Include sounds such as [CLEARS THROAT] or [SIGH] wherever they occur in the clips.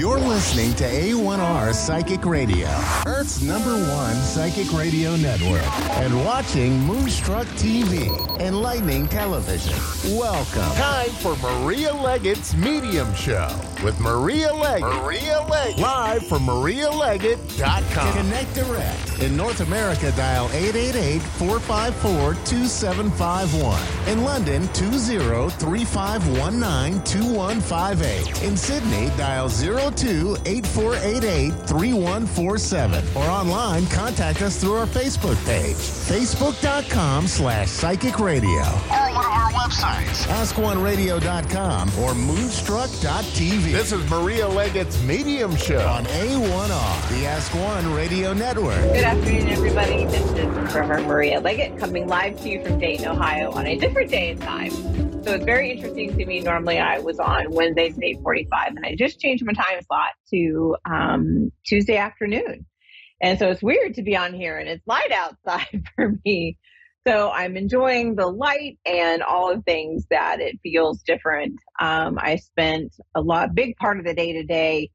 You're listening to A1R Psychic Radio, Earth's number one psychic radio network, and watching Moonstruck TV, and Lightning Television. Welcome. Time for Maria Leggett's Medium Show with Maria Leggett. Maria Leggett. Live from MariaLeggett.com. Connect direct. In North America, dial 888-454-2751. In London, 20-3519-2158. In Sydney, dial 02-8488-3147. Or online, contact us through our Facebook page, facebook.com slash psychic radio. Oh, Or one of our websites. AskOneRadio.com or Moonstruck.tv. This is Maria Leggett's Medium Show. on A1R, the Ask One Radio Network. Good afternoon, everybody. This is Reverend Maria Leggett coming live to you from Dayton, Ohio on a different day and time. So it's very interesting to me. Normally I was on Wednesdays at 845 and I just changed my time slot to um, Tuesday afternoon. And so it's weird to be on here and it's light outside [LAUGHS] for me. So I'm enjoying the light and all of things that it feels different. Um, I spent a lot, big part of the day today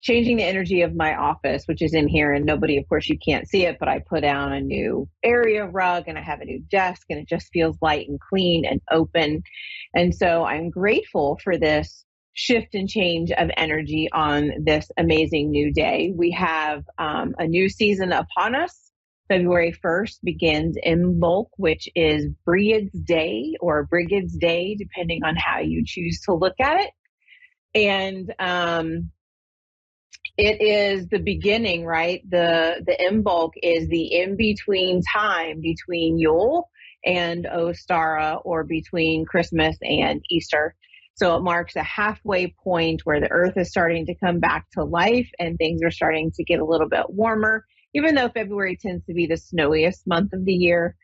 changing the energy of my office, which is in here, and nobody, of course, you can't see it, but I put down a new area rug and I have a new desk, and it just feels light and clean and open. And so I'm grateful for this shift and change of energy on this amazing new day. We have um, a new season upon us. February 1st begins Imbolc, which is Brigid's Day or Brigid's Day, depending on how you choose to look at it. And um, it is the beginning, right? The the Imbolc is the in between time between Yule and Ostara, or between Christmas and Easter. So it marks a halfway point where the Earth is starting to come back to life and things are starting to get a little bit warmer. Even though February tends to be the snowiest month of the year,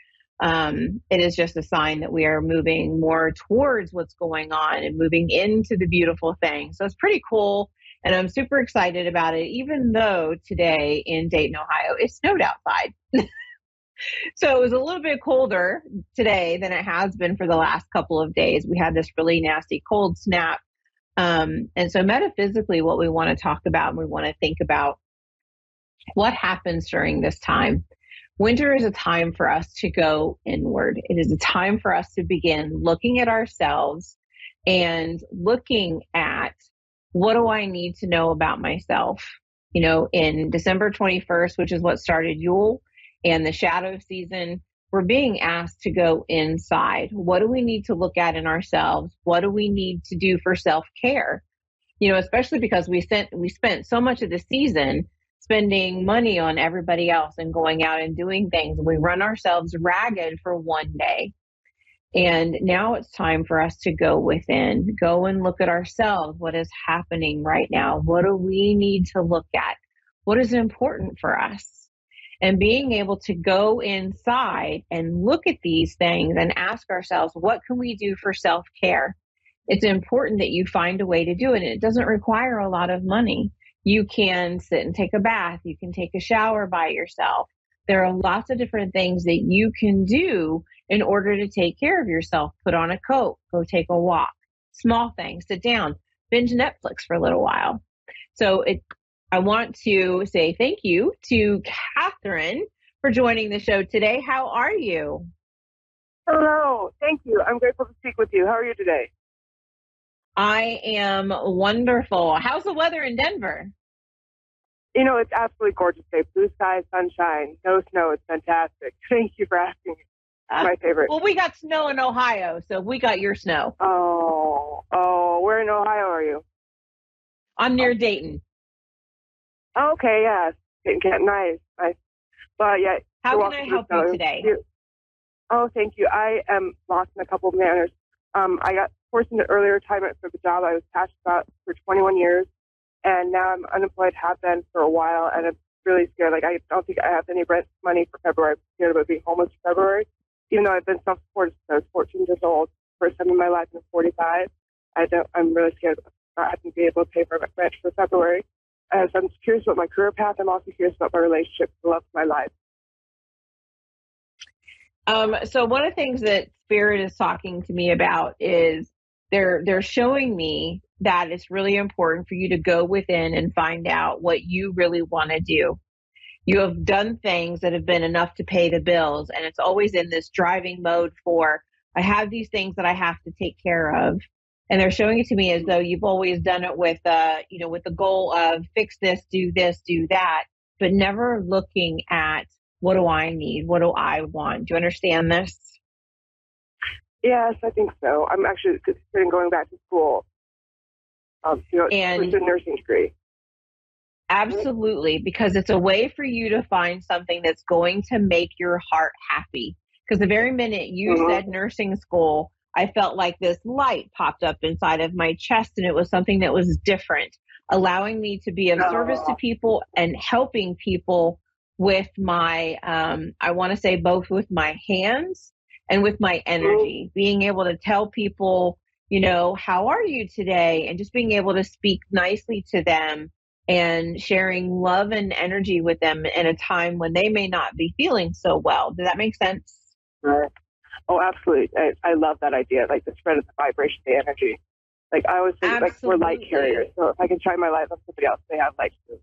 um, it is just a sign that we are moving more towards what's going on and moving into the beautiful thing. So it's pretty cool. And I'm super excited about it, even though today in Dayton, Ohio, it snowed outside. [LAUGHS] so it was a little bit colder today than it has been for the last couple of days. We had this really nasty cold snap. Um, and so, metaphysically, what we want to talk about and we want to think about what happens during this time. Winter is a time for us to go inward. It is a time for us to begin looking at ourselves and looking at what do I need to know about myself? You know, in December 21st, which is what started Yule and the shadow season, we're being asked to go inside. What do we need to look at in ourselves? What do we need to do for self care? You know, especially because we sent we spent so much of the season spending money on everybody else and going out and doing things. We run ourselves ragged for one day. And now it's time for us to go within, go and look at ourselves. What is happening right now? What do we need to look at? What is important for us? And being able to go inside and look at these things and ask ourselves, what can we do for self care? It's important that you find a way to do it. And it doesn't require a lot of money. You can sit and take a bath. You can take a shower by yourself. There are lots of different things that you can do in order to take care of yourself. Put on a coat, go take a walk, small things, sit down, binge Netflix for a little while. So it, I want to say thank you to Catherine for joining the show today. How are you? Hello. Thank you. I'm grateful to speak with you. How are you today? I am wonderful. How's the weather in Denver? You know, it's absolutely gorgeous day. Blue sky, sunshine, no snow. It's fantastic. [LAUGHS] Thank you for asking. My favorite. Well, we got snow in Ohio, so we got your snow. Oh, oh, where in Ohio are you? I'm near Dayton. Okay, yes. Getting nice, nice. But yeah. How can I help you today? Oh, thank you. I am lost in a couple of manners. Um, I got forced into early retirement for the job I was passionate about for 21 years, and now I'm unemployed, have been for a while, and I'm really scared. Like I don't think I have any rent money for February. I'm scared about being homeless for February, even though I've been self-supported since I was 14 years old. First time in my life, I'm 45. I don't. I'm really scared of not having to be able to pay for my rent for February. Uh, so I'm curious about my career path. I'm also curious about my relationship, the love of my life. Um, so one of the things that Spirit is talking to me about is they're they're showing me that it's really important for you to go within and find out what you really want to do. You have done things that have been enough to pay the bills, and it's always in this driving mode for I have these things that I have to take care of. And they're showing it to me as though you've always done it with uh, you know, with the goal of fix this, do this, do that, but never looking at what do I need? What do I want? Do you understand this? Yes, I think so. I'm actually considering going back to school. Um, know, and a nursing degree. Absolutely, because it's a way for you to find something that's going to make your heart happy. Because the very minute you mm-hmm. said nursing school, I felt like this light popped up inside of my chest, and it was something that was different, allowing me to be of oh. service to people and helping people with my, um, I want to say both with my hands and with my energy, being able to tell people, you know, how are you today? And just being able to speak nicely to them and sharing love and energy with them in a time when they may not be feeling so well. Does that make sense? Right. Oh, absolutely. I, I love that idea. Like the spread of the vibration, the energy. Like I always think like we're light carriers. So if I can shine my light on somebody else, they have light too.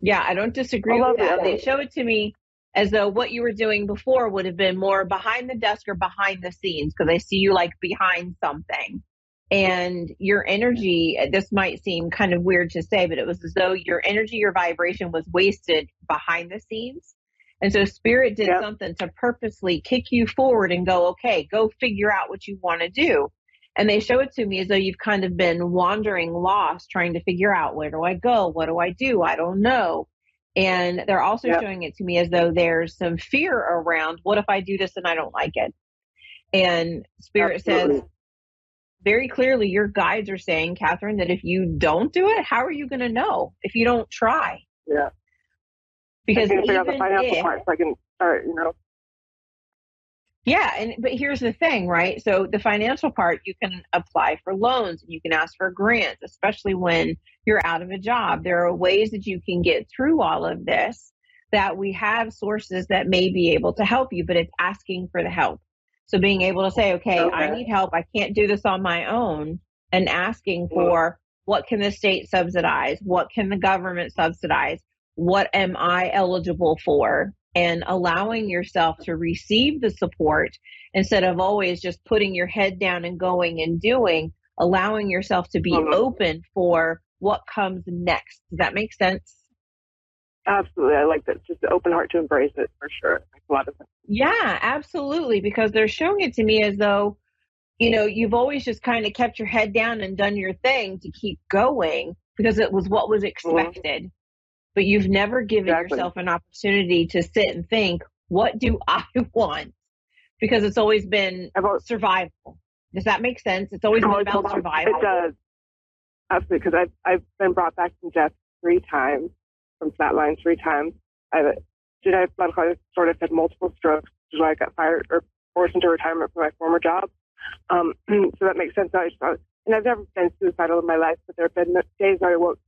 Yeah, I don't disagree I with that. They show it to me as though what you were doing before would have been more behind the desk or behind the scenes because I see you like behind something. And your energy, this might seem kind of weird to say, but it was as though your energy, your vibration was wasted behind the scenes. And so spirit did yep. something to purposely kick you forward and go, okay, go figure out what you want to do. And they show it to me as though you've kind of been wandering lost, trying to figure out where do I go? What do I do? I don't know. And they're also yep. showing it to me as though there's some fear around what if I do this and I don't like it? And Spirit Absolutely. says very clearly, your guides are saying, Catherine, that if you don't do it, how are you going to know if you don't try? Yeah. Because I can figure out the financial if, part so I can start, you know, yeah, and but here's the thing, right? So the financial part, you can apply for loans and you can ask for grants, especially when you're out of a job. There are ways that you can get through all of this that we have sources that may be able to help you, but it's asking for the help. So being able to say, okay, okay. I need help. I can't do this on my own and asking for what can the state subsidize? What can the government subsidize? What am I eligible for? And allowing yourself to receive the support instead of always just putting your head down and going and doing, allowing yourself to be mm-hmm. open for what comes next. Does that make sense? Absolutely. I like that. Just open heart to embrace it for sure. a lot of sense. Yeah, absolutely. Because they're showing it to me as though, you know, you've always just kind of kept your head down and done your thing to keep going because it was what was mm-hmm. expected. Mm-hmm but you've never given exactly. yourself an opportunity to sit and think, what do [LAUGHS] I want? Because it's always been about, survival. Does that make sense? It's always been about survival. It does. Absolutely, because I've, I've been brought back from death three times, from flatline three times. I've genetic blood sort of had multiple strokes, why I got fired or forced into retirement from my former job. Um, [CLEARS THROAT] so that makes sense. I just, and I've never been suicidal in my life, but there have been days where I woke,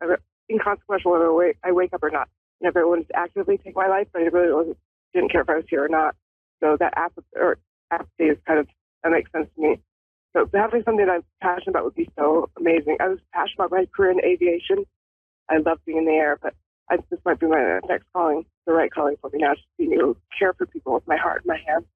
inconsequential whether I wake, up or not. I never wanted to actively take my life, but I really wasn't, didn't care if I was here or not. So that apathy, or apathy is kind of, that makes sense to me. So having something that I'm passionate about would be so amazing. I was passionate about my career in aviation. I love being in the air, but I, this might be my next calling, the right calling for me now, just being able to care for people with my heart and my hands.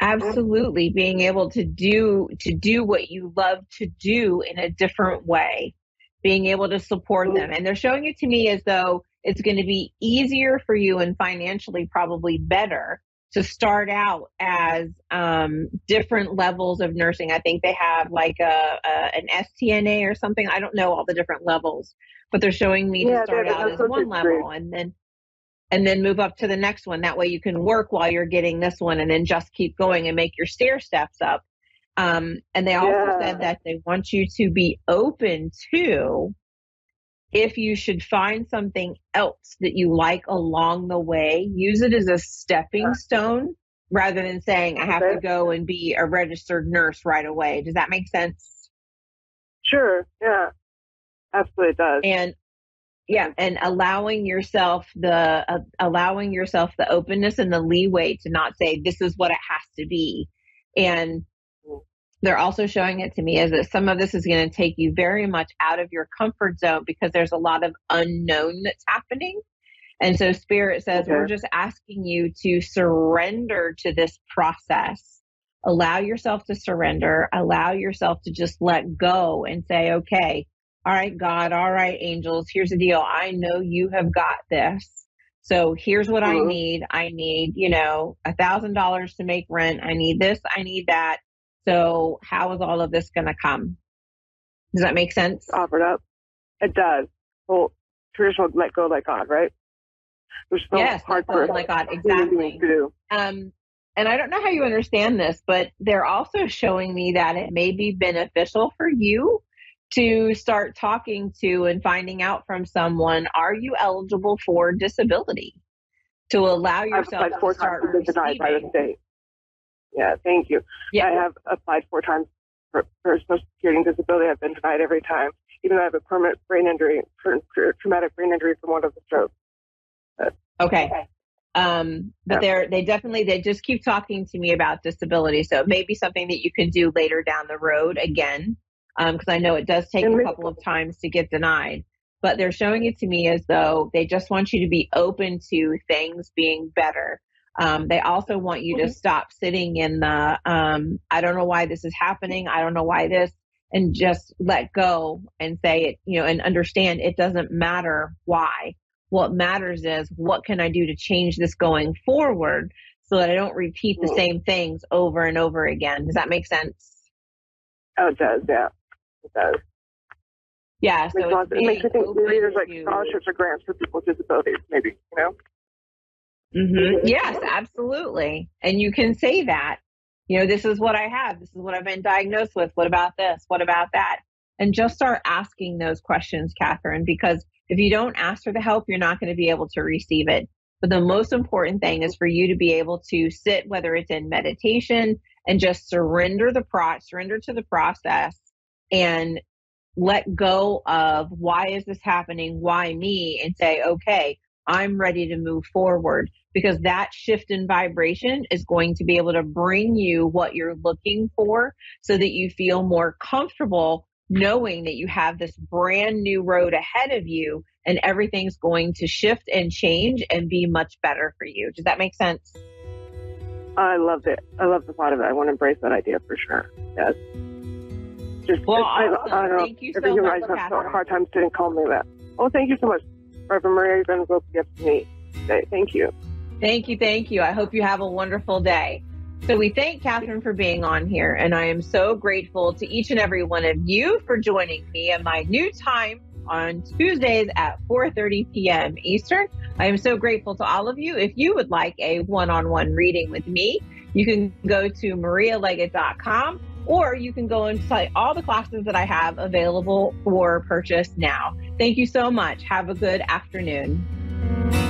Absolutely, being able to do to do what you love to do in a different way being able to support them. And they're showing it to me as though it's going to be easier for you and financially probably better to start out as um, different levels of nursing. I think they have like a, a, an STNA or something. I don't know all the different levels, but they're showing me yeah, to start out as one level and then and then move up to the next one. That way you can work while you're getting this one and then just keep going and make your stair steps up. Um, and they also yeah. said that they want you to be open to if you should find something else that you like along the way, use it as a stepping stone rather than saying, I have to go and be a registered nurse right away. Does that make sense? Sure. Yeah. Absolutely does. And yeah, and allowing yourself the uh, allowing yourself the openness and the leeway to not say this is what it has to be. And they're also showing it to me is that some of this is going to take you very much out of your comfort zone because there's a lot of unknown that's happening. And so Spirit says, okay. we're just asking you to surrender to this process. Allow yourself to surrender. Allow yourself to just let go and say, okay, all right, God, all right, angels, here's the deal. I know you have got this. So here's what mm-hmm. I need. I need, you know, a thousand dollars to make rent. I need this. I need that. So how is all of this going to come? Does that make sense? Offered up. It does. Well, traditional let go like God, right? There's so yes, hard for like God, exactly. Um, and I don't know how you understand this, but they're also showing me that it may be beneficial for you to start talking to and finding out from someone, are you eligible for disability? To allow yourself to start denied by the state. Yeah, thank you. Yeah. I have applied four times for, for Social Security and disability. I've been denied every time, even though I have a permanent brain injury, traumatic brain injury from one of the strokes. But, okay. Um, but yeah. they're they definitely they just keep talking to me about disability. So it may be something that you can do later down the road again because um, I know it does take a couple of times to get denied. But they're showing it to me as though they just want you to be open to things being better. Um, they also want you mm-hmm. to stop sitting in the, um, I don't know why this is happening. I don't know why this, and just let go and say it, you know, and understand it doesn't matter why. What matters is what can I do to change this going forward so that I don't repeat the mm-hmm. same things over and over again. Does that make sense? Oh, it does. Yeah it does. Yeah, so it makes, it makes you think maybe there's like scholarships or grants for people with disabilities, maybe, you know? Mm-hmm. [LAUGHS] Yes, absolutely. And you can say that, you know, this is what I have. This is what I've been diagnosed with. What about this? What about that? And just start asking those questions, Catherine, because if you don't ask for the help, you're not going to be able to receive it. But the most important thing is for you to be able to sit, whether it's in meditation and just surrender the pro, surrender to the process and let go of why is this happening? Why me? And say, okay, I'm ready to move forward because that shift in vibration is going to be able to bring you what you're looking for so that you feel more comfortable knowing that you have this brand new road ahead of you and everything's going to shift and change and be much better for you. Does that make sense? I love it. I love the thought of it. I want to embrace that idea for sure. Yes just well, awesome. I, I don't know. thank you so much, have a hard time sitting calm like that. Oh, thank you so much, Reverend Maria. Gift to me. Thank you. Thank you, thank you. I hope you have a wonderful day. So we thank Catherine for being on here, and I am so grateful to each and every one of you for joining me at my new time on Tuesdays at 4:30 p.m. Eastern. I am so grateful to all of you. If you would like a one-on-one reading with me, you can go to marialeggett.com or you can go and see all the classes that I have available for purchase now. Thank you so much. Have a good afternoon.